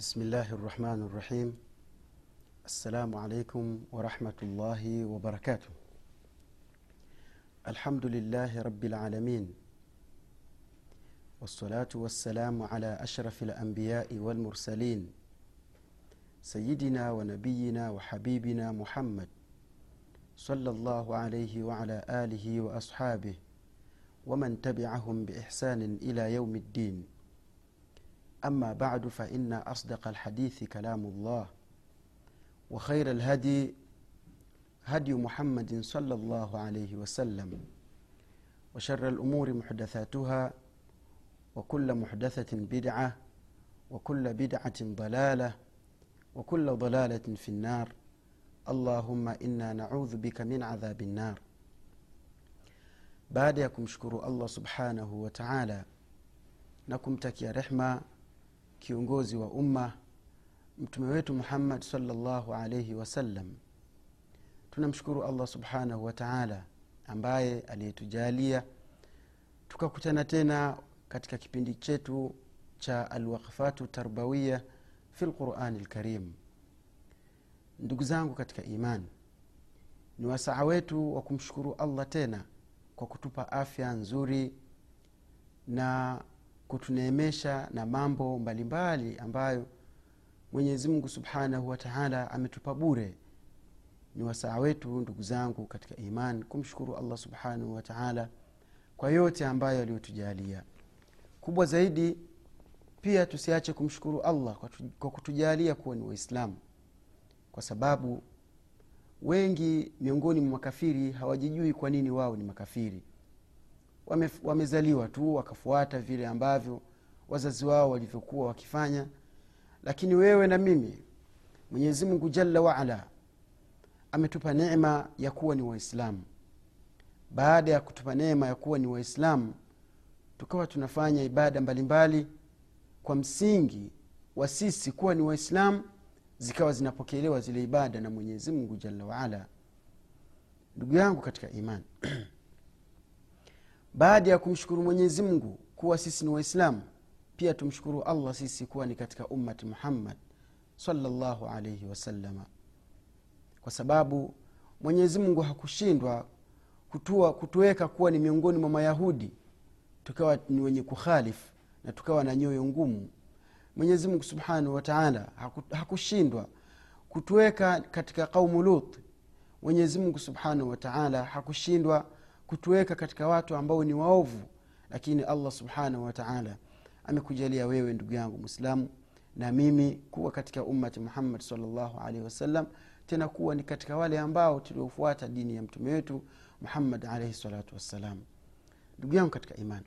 بسم الله الرحمن الرحيم السلام عليكم ورحمة الله وبركاته الحمد لله رب العالمين والصلاة والسلام على أشرف الأنبياء والمرسلين سيدنا ونبينا وحبيبنا محمد صلى الله عليه وعلى آله وأصحابه ومن تبعهم بإحسان إلى يوم الدين أما بعد فإن أصدق الحديث كلام الله وخير الهدي هدي محمد صلى الله عليه وسلم وشر الأمور محدثاتها وكل محدثة بدعة وكل بدعة ضلالة وكل ضلالة في النار اللهم إنا نعوذ بك من عذاب النار. baada ya kumshukuru allah subhanahu wa taala na rehma kiongozi wa umma mtume wetu muhammad salllahu alaihi wasallam tunamshukuru allah subhanahu wa taala ambaye aliyetujalia tukakutana tena katika kipindi chetu cha alwaqfatu tarbawiya fi lqurani lkarim ndugu zangu katika imani ni wasaa wetu wa kumshukuru allah tena kwa kutupa afya nzuri na kutuneemesha na mambo mbalimbali ambayo mwenyezi mungu subhanahu wataala ametupa bure. Ni wasaa wetu ndugu zangu katika iman kumshukuru allah subhanahu wataala kwa yote ambayo aliyotujalia. Kubwa zaidi pia tusiache kumshukuru allah kwa kutujalia kuwa ni waislamu. Kwa sababu wengi miongoni mwa makafiri hawajijui kwa nini wao ni makafiri Wame, wamezaliwa tu wakafuata vile ambavyo wazazi wao walivyokuwa wakifanya. Lakini wewe na mimi mwenyezi mungu jalla waala ametupa neema ya kuwa ni waislamu. Baada ya kutupa neema ya kuwa ni waislamu tukawa tunafanya ibada mbalimbali kwa msingi wa sisi kuwa ni waislamu zikawa zinapokelewa zile ibada na mwenyezi mungu jalla waala ndugu yangu katika imani baada ya kumshukuru mwenyezi mungu kuwa sisi ni waislamu pia tumshukuru allah sisi kuwa ni katika ummati muhammad salllahu alaihi wasalama kwa sababu mwenyezi mungu hakushindwa kutua, kutuweka kuwa ni miongoni mwa mayahudi tukawa ni wenye kukhalifu na tukawa na nyoyo ngumu. Mwenyezi mungu subhanahu wataala haku- hakushindwa kutuweka katika qaumu lut. Mwenyezi mungu subhanahu wataala hakushindwa kutuweka katika watu ambao ni waovu lakini allah subhanahu wataala amekujalia wewe ndugu yangu mwislamu na mimi kuwa katika ummati muhammad salllahu alaihi wasallam tena kuwa ni katika wale ambao tuliofuata dini ya mtume wetu muhammad alaihi salatu wassalam. Ndugu yangu katika imani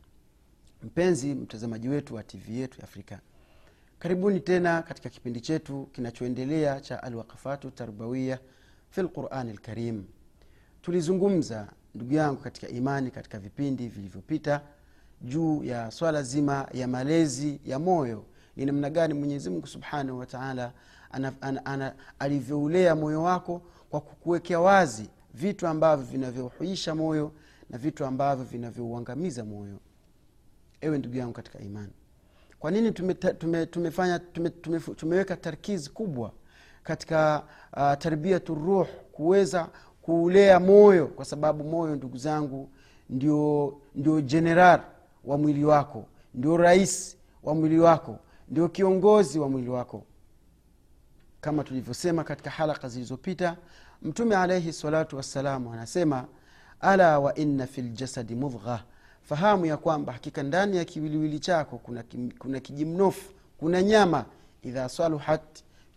mpenzi mtazamaji wetu wa tv yetu ya afrika karibuni tena katika kipindi chetu kinachoendelea cha alwaqafatu tarbawiya fi lqurani lkarim tulizungumza ndugu yangu katika imani katika vipindi vilivyopita juu ya swala zima ya malezi ya moyo ni namna gani mwenyezimngu subhanahu wataala alivyoulea moyo wako kwa kukuwekea wazi vitu ambavyo vinavyohuisha moyo na vitu ambavyo vinavyouangamiza moyo. Ewe ndugu yangu katika imani kwa nini tume, tume, tume, tume, tumeweka tarkizi kubwa katika uh, tarbiatu ruh kuweza kuulea moyo kwa sababu moyo ndugu zangu ndio ndio jeneral wa mwili wako ndio rais wa mwili wako ndio kiongozi wa mwili wako. Kama tulivyosema katika halaka zilizopita mtume alaihi salatu wassalamu anasema ala wa inna fi ljasadi mudgha fahamu ya kwamba hakika ndani ya kiwiliwili chako kuna, kim, kuna kijimnofu kuna nyama. Idha saluhat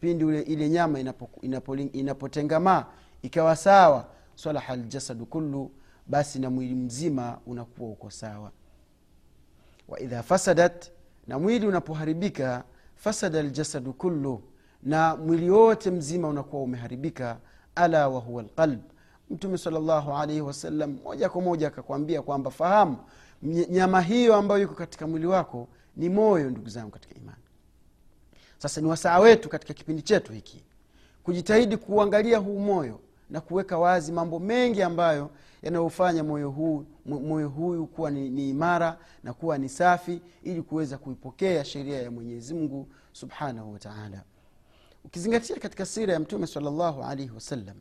pindi ule ile nyama inapo- inapo- inapotengamaa ikawa sawa salaha ljasadu kullu basi na mwili mzima unakuwa uko sawa. Waidha fasadat na mwili unapoharibika fasada ljasadu kullu na mwili wote mzima unakuwa umeharibika ala wahuwa lqalb mtume salllahu alaihi wasallam moja kwa moja akakwambia kwamba fahamu nyama hiyo ambayo iko katika mwili wako ni moyo ndugu zangu katika imani. Sasa ni wasaa wetu katika kipindi chetu hiki kujitahidi kuangalia huu moyo na kuweka wazi mambo mengi ambayo yanayofanya moyo huu moyo huyu kuwa ni, ni imara na kuwa ni safi ili kuweza kuipokea sheria ya mwenyezi mungu subhanahu wataala ukizingatia katika sira ya mtume salllahu alaihi wasallam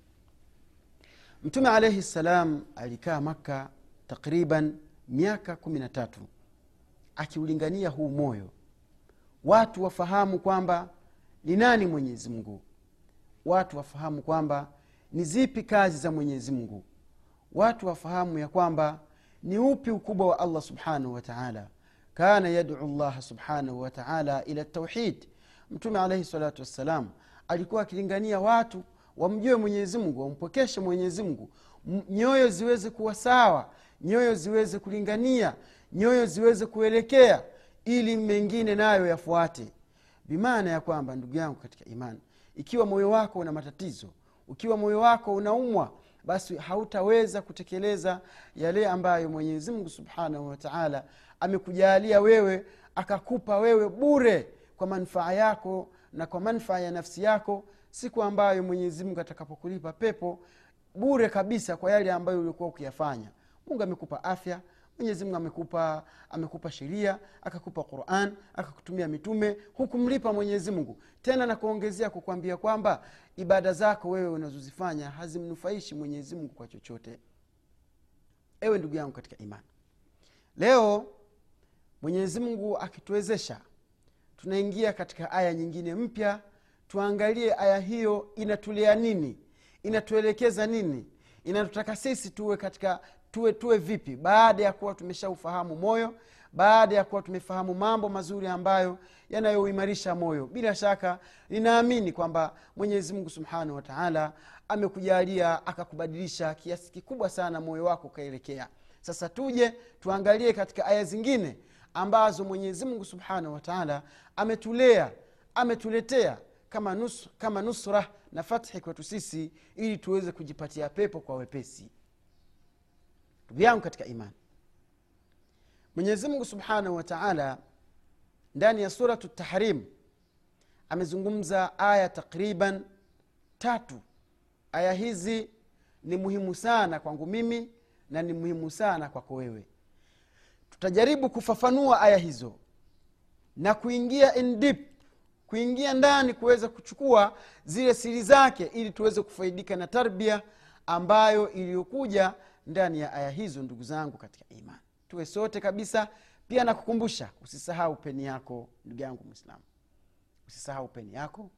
mtume alaihi ssalam alikaa makka takriban miaka kumi na tatu akiulingania huu moyo. Watu wafahamu kwamba ni nani mwenyezi mungu? Watu wafahamu kwamba ni zipi kazi za mwenyezi mungu? Watu wafahamu ya kwamba ni upi ukubwa wa allah subhanahu wataala kana yaduu llaha subhanahu wataala ila tauhid mtume alaihi salatu wassalam alikuwa akilingania watu wamjue mwenyezi mungu wampokeshe mwenyezi mungu. Nyoyo ziweze kuwa sawa nyoyo ziweze kulingania nyoyo ziweze kuelekea ili mengine nayo yafuate. Bimaana ya kwamba ndugu yangu katika imani ikiwa moyo wako una matatizo ukiwa moyo wako unaumwa basi hautaweza kutekeleza yale ambayo mwenyezi mungu subhanahu wataala amekujalia wewe akakupa wewe bure kwa manufaa yako na kwa manufaa ya nafsi yako siku ambayo mwenyezi mungu atakapokulipa pepo bure kabisa kwa yale ambayo ulikuwa ukiyafanya. Mungu amekupa afya mwenyezi mungu amekupa amekupa sheria akakupa quran akakutumia mitume hukumlipa mwenyezi mungu. Tena na kuongezea kukwambia kwamba ibada zako wewe unazozifanya hazimnufaishi mwenyezi mungu kwa chochote. Ewe ndugu yangu katika imani. Leo mwenyezi mungu akituwezesha tunaingia katika aya nyingine mpya tuangalie aya hiyo inatulea nini inatuelekeza nini inatutaka sisi tuwe katika tuwe tuwe vipi? Baada ya kuwa tumeshaufahamu moyo baada ya kuwa tumefahamu mambo mazuri ambayo yanayouimarisha moyo bila shaka ninaamini kwamba mwenyezi mungu subhanahu wataala amekujalia akakubadilisha kiasi kikubwa sana moyo wako ukaelekea. Sasa tuje tuangalie katika aya zingine ambazo mwenyezi mungu subhanahu wataala ametulea ametuletea kama, nus, kama nusra na fathi kwetu sisi ili tuweze kujipatia pepo kwa wepesi ndugu yangu katika imani. Mwenyezi mungu subhanahu wataala ndani ya suratu tahrim amezungumza aya takriban tatu. Aya hizi ni muhimu sana kwangu mimi na ni muhimu sana kwako wewe. Tutajaribu kufafanua aya hizo na kuingia in kuingia ndani kuweza kuchukua zile siri zake ili tuweze kufaidika na tarbia ambayo iliyokuja ndani ya aya hizo ndugu zangu katika imani. Tuwe sote kabisa. Pia nakukumbusha usisahau peni yako ndugu yangu mwislamu usisahau peni yako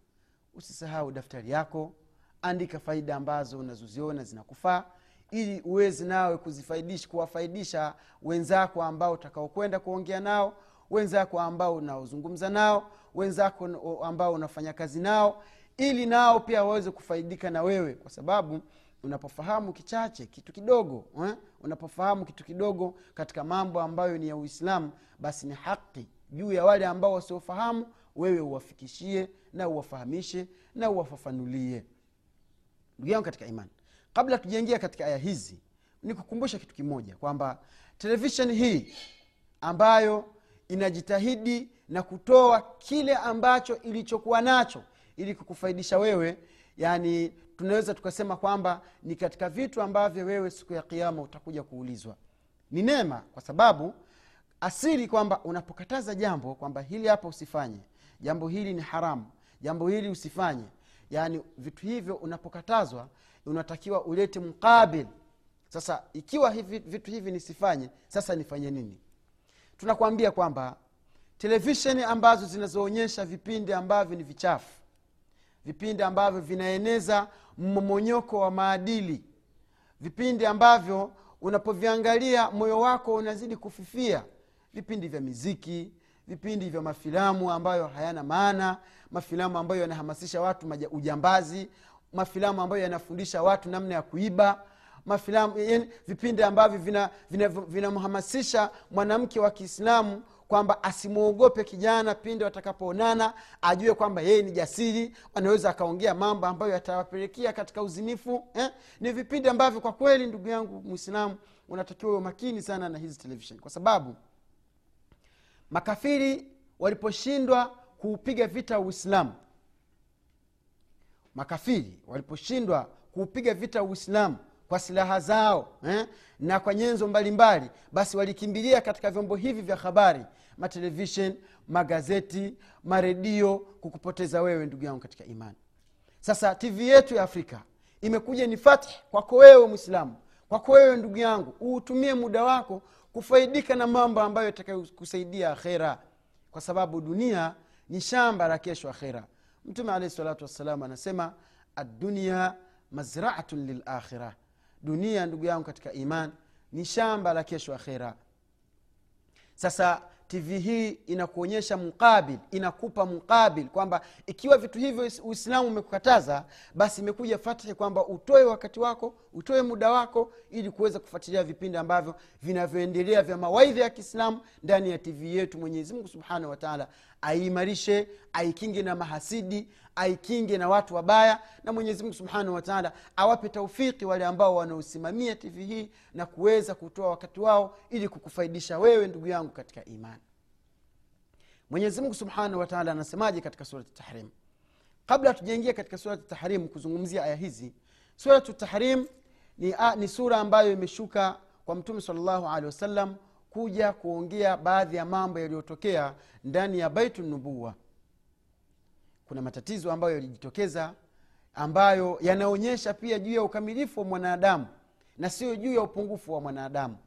usisahau daftari yako andika faida ambazo unazoziona zinakufaa ili uwezi nawe kuzifaidisha kuwafaidisha wenzako ambao utakaokwenda kuongea nao wenzako ambao unaozungumza nao wenzako ambao unafanya kazi nao ili nao pia waweze kufaidika na wewe kwa sababu unapofahamu kichache kitu kidogo eh? unapofahamu kitu kidogo katika mambo ambayo ni ya uislamu basi ni haki juu ya wale ambao wasiofahamu wewe uwafikishie na uwafahamishe na uwafafanulie ndugu yangu katika imani kabla tujaingia katika aya hizi ni kukumbusha kitu kimoja kwamba televisheni hii ambayo inajitahidi na kutoa kile ambacho ilichokuwa nacho ili kukufaidisha wewe yani tunaweza tukasema kwamba ni katika vitu ambavyo wewe siku ya kiama utakuja kuulizwa. Ni neema kwa sababu asiri kwamba unapokataza jambo kwamba hili hapa usifanye jambo hili ni haramu jambo hili usifanye. Yaani vitu hivyo unapokatazwa unatakiwa ulete mkabil sasa ikiwa hivi, vitu hivi nisifanye sasa nifanye nini? Tunakwambia kwamba televisheni ambazo zinazoonyesha vipindi ambavyo ni vichafu vipindi ambavyo vinaeneza mmomonyoko wa maadili. Vipindi ambavyo unapoviangalia moyo wako unazidi kufifia. Vipindi vya miziki vipindi vya mafilamu ambayo hayana maana mafilamu ambayo yanahamasisha watu maja, ujambazi mafilamu ambayo yanafundisha watu namna ya kuiba mafilamu vipindi ambavyo vinamhamasisha vina, vina mwanamke wa kiislamu kwamba asimwogope kijana pindi watakapoonana ajue kwamba yeye ni jasiri anaweza akaongea mambo ambayo yatawapelekea katika uzinifu eh? ni vipindi ambavyo kwa kweli ndugu yangu mwislamu unatakiwa uwe makini sana na hizi televishen kwa sababu makafiri waliposhindwa kuupiga vita uislamu makafiri waliposhindwa kuupiga vita uislamu kwa silaha zao eh? na kwa nyenzo mbalimbali mbali, basi walikimbilia katika vyombo hivi vya habari matelevishen magazeti maredio kukupoteza wewe ndugu yangu katika imani sasa tv yetu ya afrika imekuja ni fathi kwako wewe mwislamu kwako wewe ndugu yangu uutumie muda wako kufaidika na mambo ambayo yatakayokusaidia akhera kwa sababu dunia ni shamba la kesho akhera mtume alahi salatu wassalam anasema addunia mazraatun lilakhira dunia ndugu yangu katika iman ni shamba la kesho akhera. Sasa tv hii inakuonyesha mukabil inakupa mukabil kwamba ikiwa vitu hivyo uislamu umekukataza basi imekuja fathi kwamba utoe wakati wako utoe muda wako ili kuweza kufuatilia vipindi ambavyo vinavyoendelea vya mawaidha ya kiislamu ndani ya tv yetu. Mwenyezimungu subhanahu wataala aiimarishe aikinge na mahasidi aikinge na watu wabaya na mwenyezi mungu subhanahu wataala awape taufiki wale ambao wanaosimamia tv hii na kuweza kutoa wakati wao ili kukufaidisha wewe ndugu yangu katika imani. Mwenyezi subhanahu wataala anasemaje katika surati tahrim? Kabla tujaingia katika surati tahrim kuzungumzia aya hizi suratu tahrim ni, ni sura ambayo imeshuka kwa mtume salllahu alehi wasallam kuja kuongea baadhi ya mambo yaliyotokea ndani ya baitu nubuwa kuna matatizo ambayo yalijitokeza ambayo yanaonyesha pia juu ya ukamilifu wa mwanadamu na sio juu ya upungufu wa mwanadamu.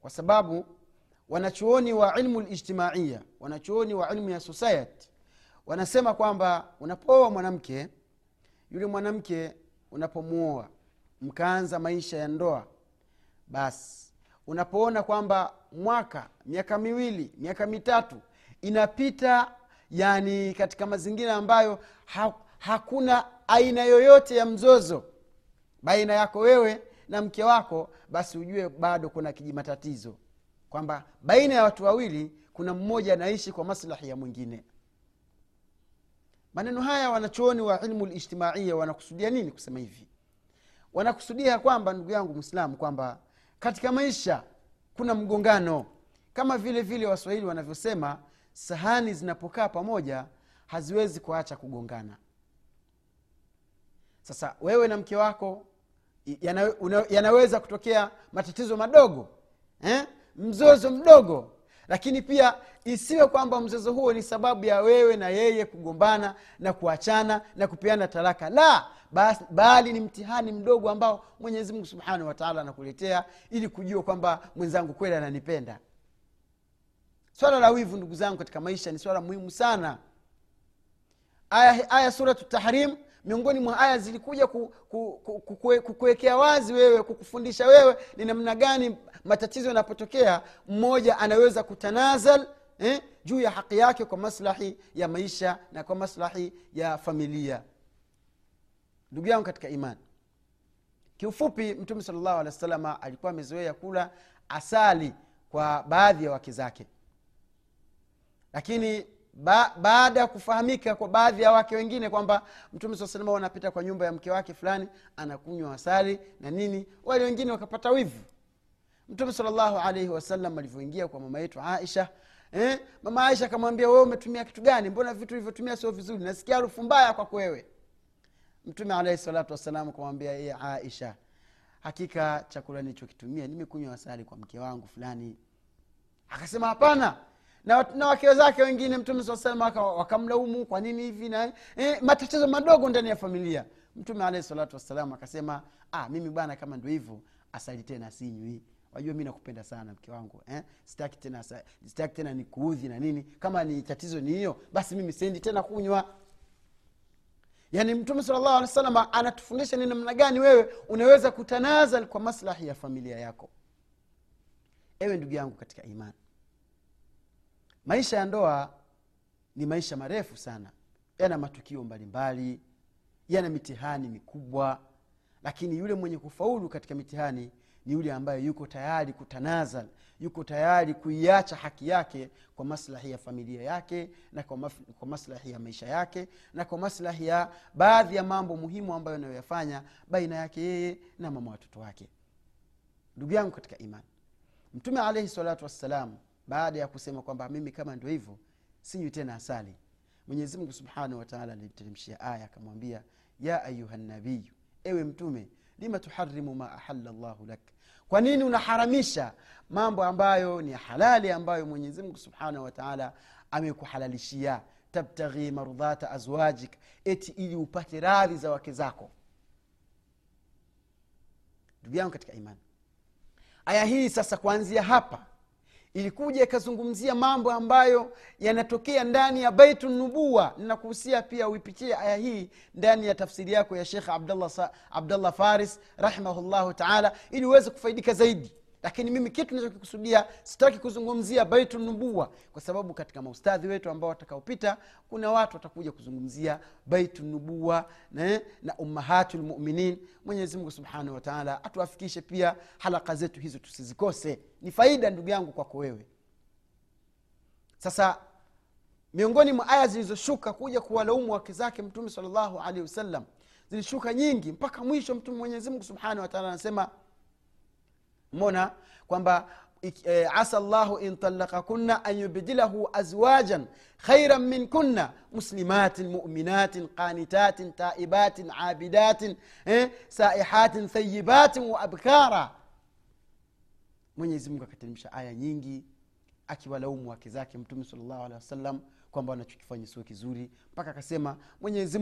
Kwa sababu wanachuoni wa ilmu lijtimaiya wanachuoni wa ilmu ya society wanasema kwamba unapooa mwanamke yule mwanamke unapomuoa mkaanza maisha ya ndoa basi unapoona kwamba mwaka miaka miwili miaka mitatu inapita yani katika mazingira ambayo ha, hakuna aina yoyote ya mzozo baina yako wewe na mke wako basi ujue bado kuna kijimatatizo kwamba baina ya watu wawili kuna mmoja anaishi kwa maslahi ya mwingine. Maneno haya wanachuoni wa ilmu lijtimaia wanakusudia nini kusema hivi? Wanakusudia kwamba ndugu yangu mwislamu kwamba katika maisha kuna mgongano. Kama vile vile waswahili wanavyosema sahani zinapokaa pamoja haziwezi kuacha kugongana. Sasa wewe na mke wako yana, yanaweza kutokea matatizo madogo eh? mzozo mdogo. Lakini pia isiwe kwamba mzozo huo ni sababu ya wewe na yeye kugombana na kuachana na kupeana talaka. La bali ni mtihani mdogo ambao mwenyezi mungu subhanahu wataala anakuletea ili kujua kwamba mwenzangu kweli ananipenda. Swala la wivu ndugu zangu katika maisha ni swala muhimu sana. Aya, aya suratu tahrim miongoni mwa aya zilikuja kukuwekea ku, ku, ku, wazi wewe kukufundisha wewe ni namna gani matatizo yanapotokea mmoja anaweza kutanazal eh, juu ya haki yake kwa maslahi ya maisha na kwa maslahi ya familia ndugu yangu katika imani kiufupi mtume salllahu alehi wa alikuwa amezoea kula asali kwa baadhi ya wake zake. Lakini ba, baada ya kufahamika kwa baadhi ya wake wengine kwamba mtume saa salama anapita kwa nyumba ya mke wake fulani anakunywa asali na nini wale wengine wakapata wivu. Mtume salllahu alaihi wasallam alivyoingia kwa mama yetu aisha eh, mama aisha akamwambia wewe umetumia kitu gani? Mbona vitu ulivyotumia sio vizuri? Nasikia harufu mbaya kwako wewe mtume alaihi salatu wassalam kumwambia ye aisha hakika chakula nilichokitumia nimekunywa asali kwa mke wangu fulani. Akasema hapana. Na, na wake zake wengine mtume saa salam wakamlaumu kwa nini hivi na eh, matatizo madogo ndani ya familia. Mtume alahi salatu wassalam akasema ah, mimi bwana kama ndo hivyo asali tena sinywi. Wajua mi nakupenda sana mke wangu eh? sitaki tena tena nikuudhi na nini. Kama ni tatizo ni hiyo basi mimi sendi tena kunywa yaani mtume salllahu alehi wasallam anatufundisha ni namna gani wewe unaweza kutanazal kwa maslahi ya familia yako. Ewe ndugu yangu katika imani. Maisha ya ndoa ni maisha marefu sana. Yana matukio mbalimbali yana mitihani mikubwa lakini yule mwenye kufaulu katika mitihani ni yule ambaye yuko tayari kutanazal yuko tayari kuiacha haki yake kwa maslahi ya familia yake na kwa, maf, kwa maslahi ya maisha yake na kwa maslahi ya baadhi ya mambo muhimu ambayo anayoyafanya baina yake yeye na mama watoto wake. Ndugu yangu katika imani mtume alaihi salatu wassalam baada ya kusema kwamba mimi kama ndio hivyo sinywi tena asali mwenyezi subhanahu wataala alimteremshia aya akamwambia ya ayuha nabiyu ewe mtume lima tuharimu ma ahala llahu lak kwa nini unaharamisha mambo ambayo ni halali ambayo mwenyezi mungu subhanahu wataala amekuhalalishia? Tabtaghi mardhata azwajik eti ili upate radhi za wake zako. Ndugu yangu katika imani aya hii sasa kuanzia hapa ilikuja ikazungumzia mambo ambayo yanatokea ndani ya baitu nubua ninakuhusia pia uipitie aya hii ndani ya tafsiri yako ya shekh abdallah, abdallah faris rahimahullahu taala ili uweze kufaidika zaidi lakini mimi kitu nachokikusudia sitaki kuzungumzia baitu nubua kwa sababu katika maustadhi wetu ambao watakaopita kuna watu watakuja kuzungumzia baitu nubua na, na ummahatu lmuminin mwenyezimungu subhanahu wataala atuafikishe pia halaka zetu hizo tusizikose. Ni faida ndugu yangu kwako wewe. Sasa miongoni mwa aya zilizoshuka kuja kuwalaumu wake zake mtume salllahu alehi wasallam zilishuka nyingi mpaka mwisho mtume mwenyezimungu subhanahu wataala anasema mona kwamba eh, asa llahu in talakakunna an yubdilahu azwajan khairan minkunna muslimatin muminatin qanitatin taibatin abidatin eh, saihatin thayibatin wa abkara. Mwenyezimungu akateremsha aya nyingi akiwalaumu wake zake mtume salllahu wasallam kwamba wanachokifanya sio kizuri mpaka akasema mwenyezi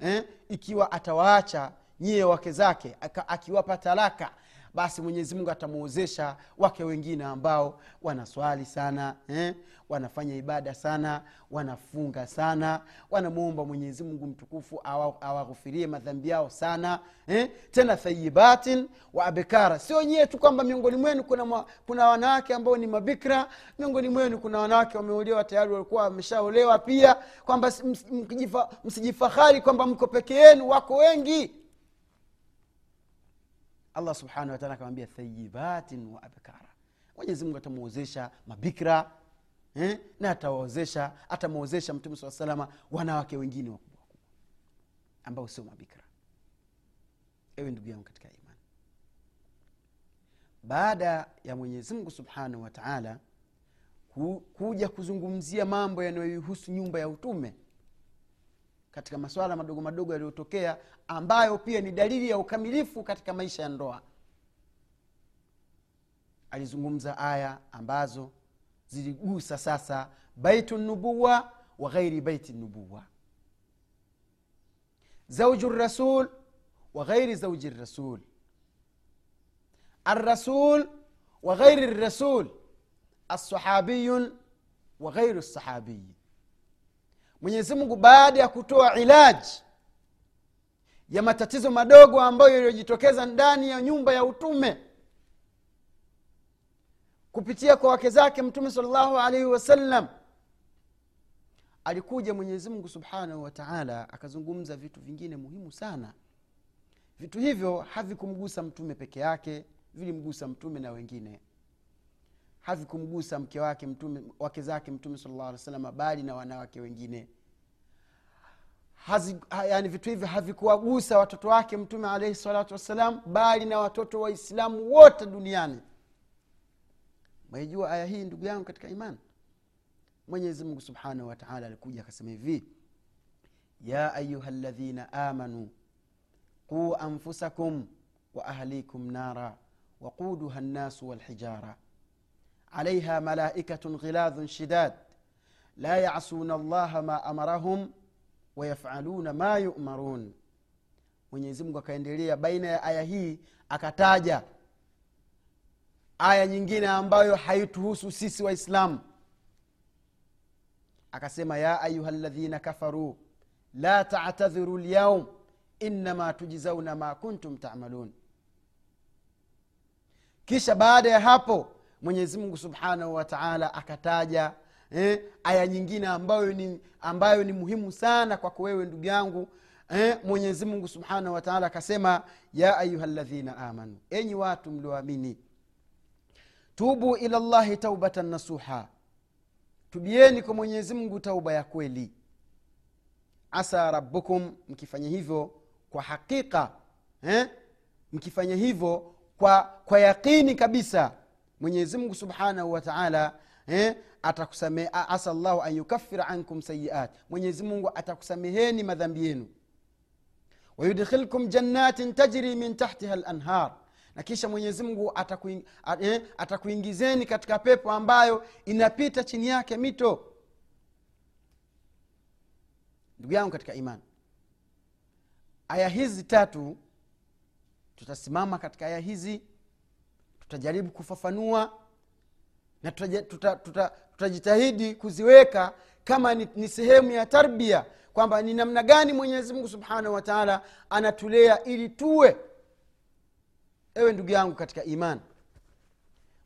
eh, ikiwa atawaacha nyie wake zake akiwapa talaka basi mwenyezi mungu atamwozesha wake wengine ambao wanaswali sana eh? wanafanya ibada sana wanafunga sana wanamwomba mwenyezi mungu mtukufu awaghufirie madhambi yao sana eh? tena thayibatin wa abikara sio nyie tu kwamba miongoni mwenu kuna, kuna wanawake ambao ni mabikra miongoni mwenu kuna wanawake wameolewa tayari walikuwa wameshaolewa pia kwamba msijifahari kwamba mko peke yenu wako wengi allah subhanahu wataala akamwambia thayibatin wa abkara. Mwenyezi mungu atamwozesha mabikra eh? na atawawezesha atamwozesha mtume saa salama wanawake wengine wakubwa wakubwa ambao sio mabikra ewe ndugu yangu katika imani. Baada ya mwenyezi mungu subhanahu wataala ku, kuja kuzungumzia mambo yanayoihusu nyumba ya utume katika masuala madogo madogo yaliyotokea ambayo pia ni dalili ya ukamilifu katika maisha ya ndoa alizungumza aya ambazo ziligusa sasa baitu nubuwa wa ghairi baiti nubuwa zauju rasul wa ghairi zauji rasul الرسول وغير الرسول الصحابي وغير الصحابي mwenyezi mungu baada ya kutoa ilaji ya matatizo madogo ambayo yaliyojitokeza ndani ya nyumba ya utume kupitia kwa wake zake mtume salllahu alaihi wasallam alikuja mwenyezi mungu subhanahu wataala akazungumza vitu vingine muhimu sana. Vitu hivyo havikumgusa mtume peke yake vilimgusa mtume na wengine havikumgusa mke wake mtume wake zake mtume salllah alih salama bali na wanawake wengine. Hazi, ha, yani vitu hivyo havikuwagusa watoto wake mtume alaihi salatu wassalam bali na watoto waislamu wote duniani. Mwaijua aya hii ndugu yangu katika imani? Mwenyezi mungu subhanahu wataala alikuja akasema hivi ya ayuha ladhina amanu quu anfusakum wa ahlikum nara waquduha nnasu walhijara عليها ملائكة غلاظ شداد لا يعصون الله ما أمرهم ويفعلون ما يؤمرون mwenyezi mungu akaendelea baina ya aya hii akataja aya nyingine ambayo haituhusu sisi waislamu akasema ya ayuha ladhina kafaru la tatadhiru lyaum innama tujzauna ma kuntum tamalun kisha baada ya hapo mwenyezi mungu subhanahu wataala akataja eh, aya nyingine ambayo ni, ambayo ni muhimu sana kwako wewe ndugu yangu eh, mwenyezi subhanahu wataala akasema ya ayuha ladhina amanu enyi watu mlioamini tubu ila llahi taubatan nasuha tubieni kwa mwenyezi mungu tauba ya kweli asa rabbukum mkifanya hivyo kwa hakika eh? mkifanya hivyo kwa, kwa yaqini kabisa mwenyezi mungu subhanahu wataala eh? atakusame asa llahu an yukafira ankum sayiat mwenyezi mungu atakusameheni madhambi yenu. Wayudkhilkum jannatin tajri min tahtiha lanhar na kisha mwenyezi mungu eh, atakuingizeni katika pepo ambayo inapita chini yake mito. Ndugu yangu katika imani aya hizi tatu tutasimama katika aya hizi tutajaribu kufafanua na tutajitahidi tuta, tuta, kuziweka kama ni, ni sehemu ya tarbia kwamba ni namna gani mwenyezi mungu subhanahu wataala anatulea ili tuwe ewe ndugu yangu katika imani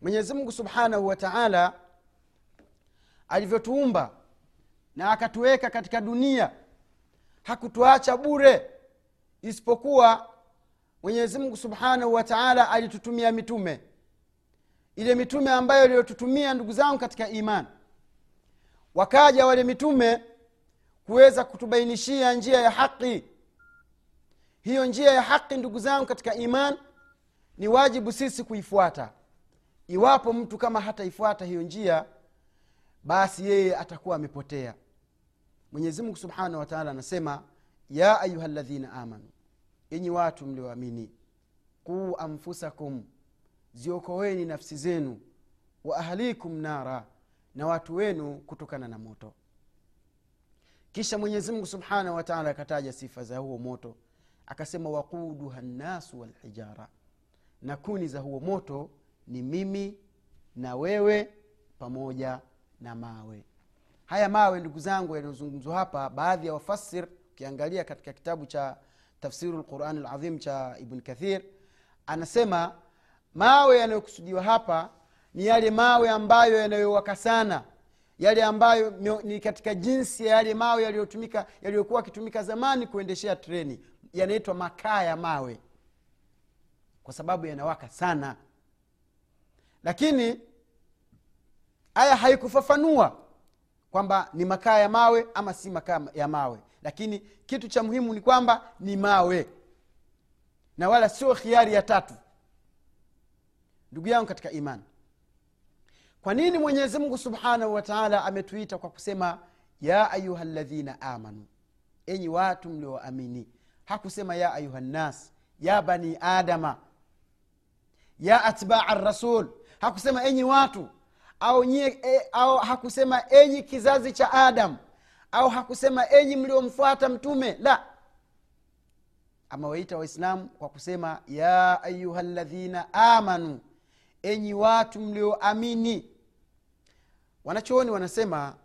mwenyezi mungu subhanahu wataala alivyotuumba na akatuweka katika dunia hakutuacha bure isipokuwa mwenyezi mungu subhanahu wataala alitutumia mitume ile mitume ambayo iliyotutumia ndugu zangu katika imani. Wakaja wale mitume kuweza kutubainishia njia ya haqi hiyo njia ya haqi ndugu zangu katika iman ni wajibu sisi kuifuata. Iwapo mtu kama hataifuata hiyo njia basi yeye atakuwa amepotea. Mwenyezimungu subhanahu wataala anasema ya ayuha ladhina amanu enyi watu mlioamini kuu anfusakum ziokoweni nafsi zenu wa ahlikum nara na watu wenu kutokana na moto. Kisha mwenyezimngu subhanahu wataala akataja sifa za huo moto akasema waquduha nnasu walhijara na kuni za huo moto ni mimi na wewe pamoja na mawe. Haya mawe ndugu zangu yanayozungumzwa hapa baadhi ya wafasir ukiangalia katika kitabu cha tafsiru lqurani lazim cha ibn kathir anasema mawe yanayokusudiwa hapa ni yale mawe ambayo yanayowaka sana. Yale ambayo ni katika jinsi ya yale mawe yaliyotumika yaliyokuwa akitumika zamani kuendeshea treni. Yanaitwa makaa ya mawe. Kwa sababu yanawaka sana. Lakini aya haikufafanua kwamba ni makaa ya mawe ama si makaa ya mawe. Lakini kitu cha muhimu ni kwamba ni mawe. Na wala sio khiari ya tatu ndugu yangu katika imani kwa nini mwenyezi mungu subhanahu wataala ametuita kwa kusema ya ayuha ladhina amanu enyi watu mlioamini? Hakusema ya ayuha nnas ya bani adama ya atbaa rasul. Hakusema enyi watu au, nye, e, au hakusema enyi kizazi cha adam au hakusema enyi mliomfuata mtume la. Amewaita waislamu kwa kusema ya ayuha ladhina amanu enyi watu mlioamini. Wanachooni wanasema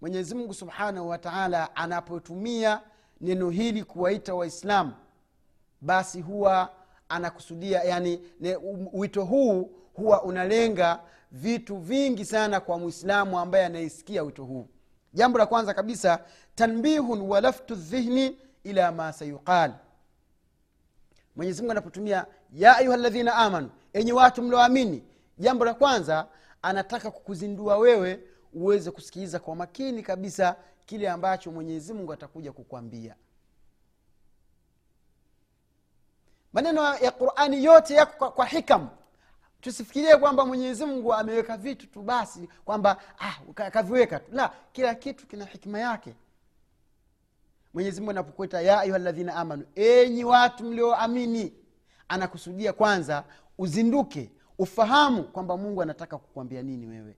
mwenyezi mungu subhanahu wataala anapotumia neno hili kuwaita waislamu basi huwa anakusudia yani wito huu huwa unalenga vitu vingi sana kwa mwislamu ambaye anaisikia wito huu. Jambo la kwanza kabisa tanbihun walaftu dhihni ila ma sayuqal. Mwenyezimungu anapotumia ya ayuha ladhina amanu enye watu mlioamini jambo la kwanza anataka kukuzindua wewe uweze kusikiliza kwa makini kabisa kile ambacho mwenyezi mungu atakuja kukwambia maneno ya qurani yote yako kwa, kwa hikam. Tusifikirie kwamba mwenyezi mungu ameweka vitu tu basi kwamba ah, kaviweka tu. La kila kitu kina hikima yake. Mwenyezi mungu anapokuita ya ayuha ladhina amanu enyi watu mlioamini anakusudia kwanza uzinduke ufahamu kwamba mungu anataka kukwambia nini wewe.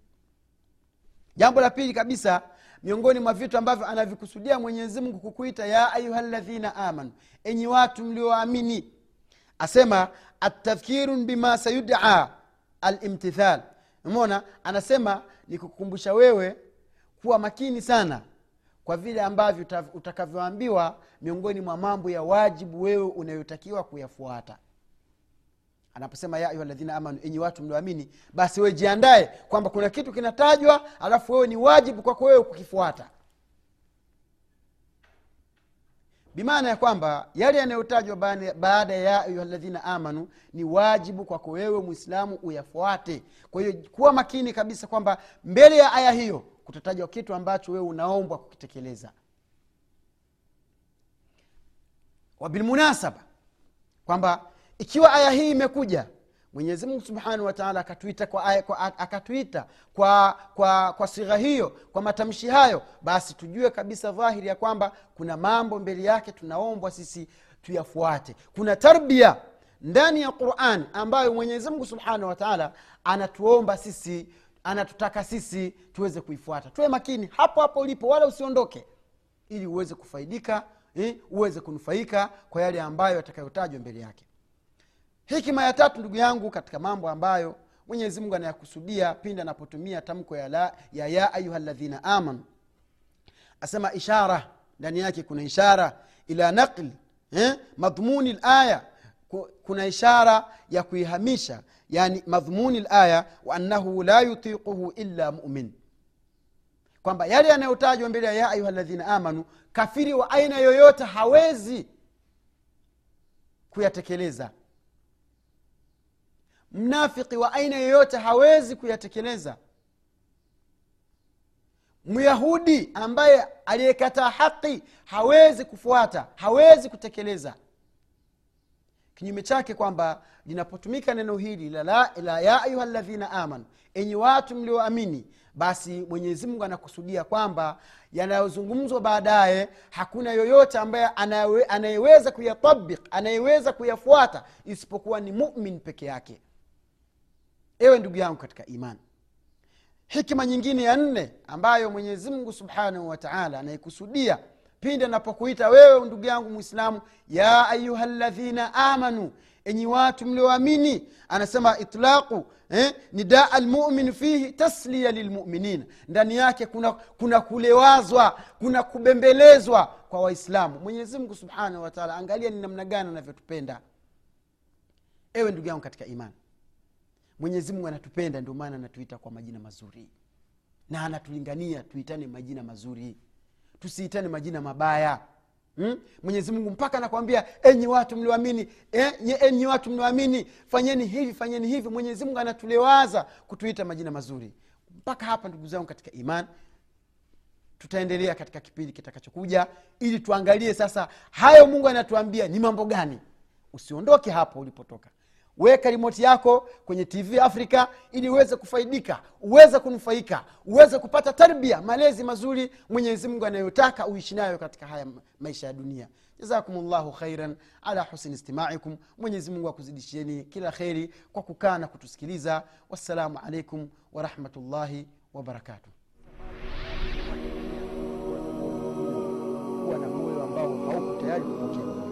Jambo la pili kabisa miongoni mwa vitu ambavyo anavikusudia mwenyezi mungu kukuita ya ayuha ladhina amanu enyi watu mlioamini. Asema atadhkirun bima sayudaa alimtithal. Mona anasema ni kukumbusha wewe kuwa makini sana kwa vile ambavyo utakavyoambiwa miongoni mwa mambo ya wajibu wewe unayotakiwa kuyafuata anaposema ya ayuha amanu enyi watu mlioamini basi wewe jiandae kwamba kuna kitu kinatajwa alafu wewe ni wajibu kwako wewe kukifuata. Bimaana ya kwamba yale yanayotajwa baada- ya ayuha ladhina amanu ni wajibu kwako wewe mwislamu uyafuate. Kwa hiyo kuwa makini kabisa kwamba mbele ya aya hiyo kutatajwa kitu ambacho wewe unaombwa kukitekeleza. Wabilmunasaba kwamba ikiwa aya hii imekuja mwenyezi mungu subhanahu wataala akatuita kwa, aya- kwa, akatuita kwa, kwa, kwa sigha hiyo kwa matamshi hayo basi tujue kabisa dhahiri ya kwamba kuna mambo mbele yake tunaombwa sisi tuyafuate. Kuna tarbia ndani ya quran ambayo mwenyezi mungu subhanahu wataala anatuomba sisi anatutaka sisi tuweze kuifuata. Tuwe makini hapo hapo ulipo wala usiondoke ili uweze kufaidika eh, uweze kunufaika kwa yale ambayo yatakayotajwa mbele yake hikima ya tatu ndugu yangu katika mambo ambayo mwenyezi mungu anayakusudia pindi anapotumia tamko ya, la, ya ya ayuha ladhina amanu. Asema ishara ndani yake kuna ishara ila naqli eh, madhmuni laya kuna ishara ya kuihamisha yani madhmuni laya waannahu la yutiquhu illa mumin. Kwamba yale yanayotajwa mbele ya ya ayuha ladhina amanu kafiri wa aina yoyote hawezi kuyatekeleza mnafiki wa aina yoyote hawezi kuyatekeleza. Myahudi ambaye aliyekataa haqi hawezi kufuata hawezi kutekeleza. Kinyume chake kwamba linapotumika neno hili la, ya ayuha ladhina amanu enyi watu mlioamini basi mwenyezi mungu anakusudia kwamba yanayozungumzwa baadaye hakuna yoyote ambaye anayeweza kuyatabik anayeweza kuyafuata isipokuwa ni mumin peke yake ewe ndugu yangu katika imani hikima nyingine ya nne ambayo mwenyezi mungu subhanahu wataala anaikusudia pindi anapokuita wewe ndugu yangu mwislamu ya ayuha ladhina amanu enyi watu mlioamini anasema itlaqu eh, nidaa lmumin fihi taslia lilmuminin ndani yake kuna, kuna kulewazwa kuna kubembelezwa kwa waislamu. Mwenyezimngu subhanahu wataala angalia ni namna gani anavyotupenda. Ewe ndugu yangu katika imani mwenyezi mungu anatupenda ndio maana anatuita kwa majina mazuri. Na anatulingania tuitane majina mazuri. Tusiitane majina mabaya. Hmm? mwenyezi mungu mpaka anakwambia enyi watu mlioamini eh, enyi watu mlioamini fanyeni hivi fanyeni hivi. Mwenyezi mungu anatulewaza kutuita majina mazuri. Mpaka hapa ndugu zangu katika iman tutaendelea katika kipindi kitakachokuja ili tuangalie sasa hayo mungu anatuambia ni mambo gani. Usiondoke hapo ulipotoka weka rimoti yako kwenye tv africa ili uweze kufaidika uweze kunufaika uweze kupata tarbia malezi mazuri mwenyezi mungu anayotaka uishi nayo katika haya maisha ya dunia. Jazakum llahu khairan ala husni istimaikum. Mwenyezi mungu akuzidishieni kila kheri kwa kukaa na kutusikiliza. Wassalamu alaikum warahmatullahi wabarakatuh kuwa na moyo ambao